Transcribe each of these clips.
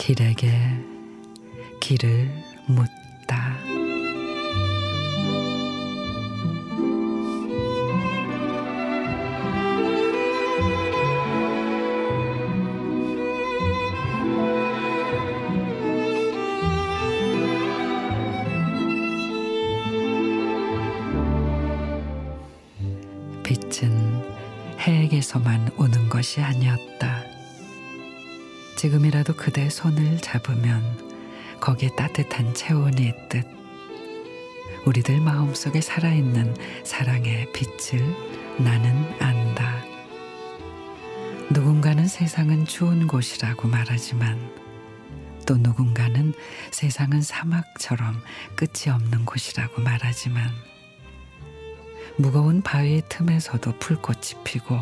길에게 길을 묻다. 빛은 해에게서만 오는 것이 아니었다. 지금이라도 그대 손을 잡으면 거기에 따뜻한 체온이 있듯 우리들 마음속에 살아있는 사랑의 빛을 나는 안다. 누군가는 세상은 추운 곳이라고 말하지만 또 누군가는 세상은 사막처럼 끝이 없는 곳이라고 말하지만 무거운 바위 틈에서도 불꽃이 피고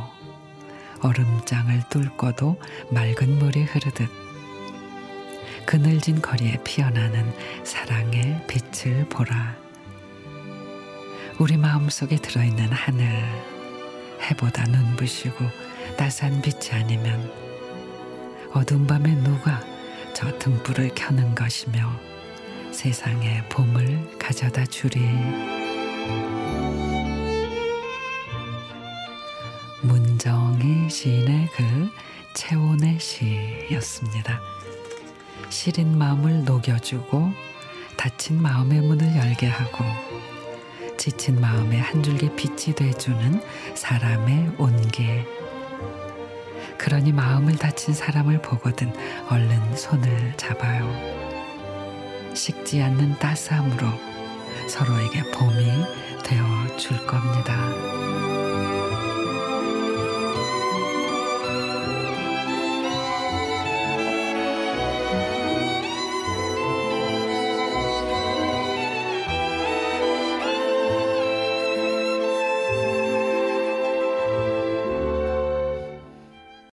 얼음장을 뚫고도 맑은 물이 흐르듯 그늘진 거리에 피어나는 사랑의 빛을 보라. 우리 마음속에 들어있는 하늘, 해보다 눈부시고 따스한 빛이 아니면 어두운 밤에 누가 저 등불을 켜는 것이며 세상에 봄을 가져다 주리. 문정희 시인의 그 체온의 시였습니다. 시린 마음을 녹여주고 닫힌 마음의 문을 열게 하고 지친 마음에 한 줄기 빛이 돼주는 사람의 온기. 그러니 마음을 다친 사람을 보거든 얼른 손을 잡아요. 식지 않는 따스함으로 서로에게 봄이 되어 줄 겁니다.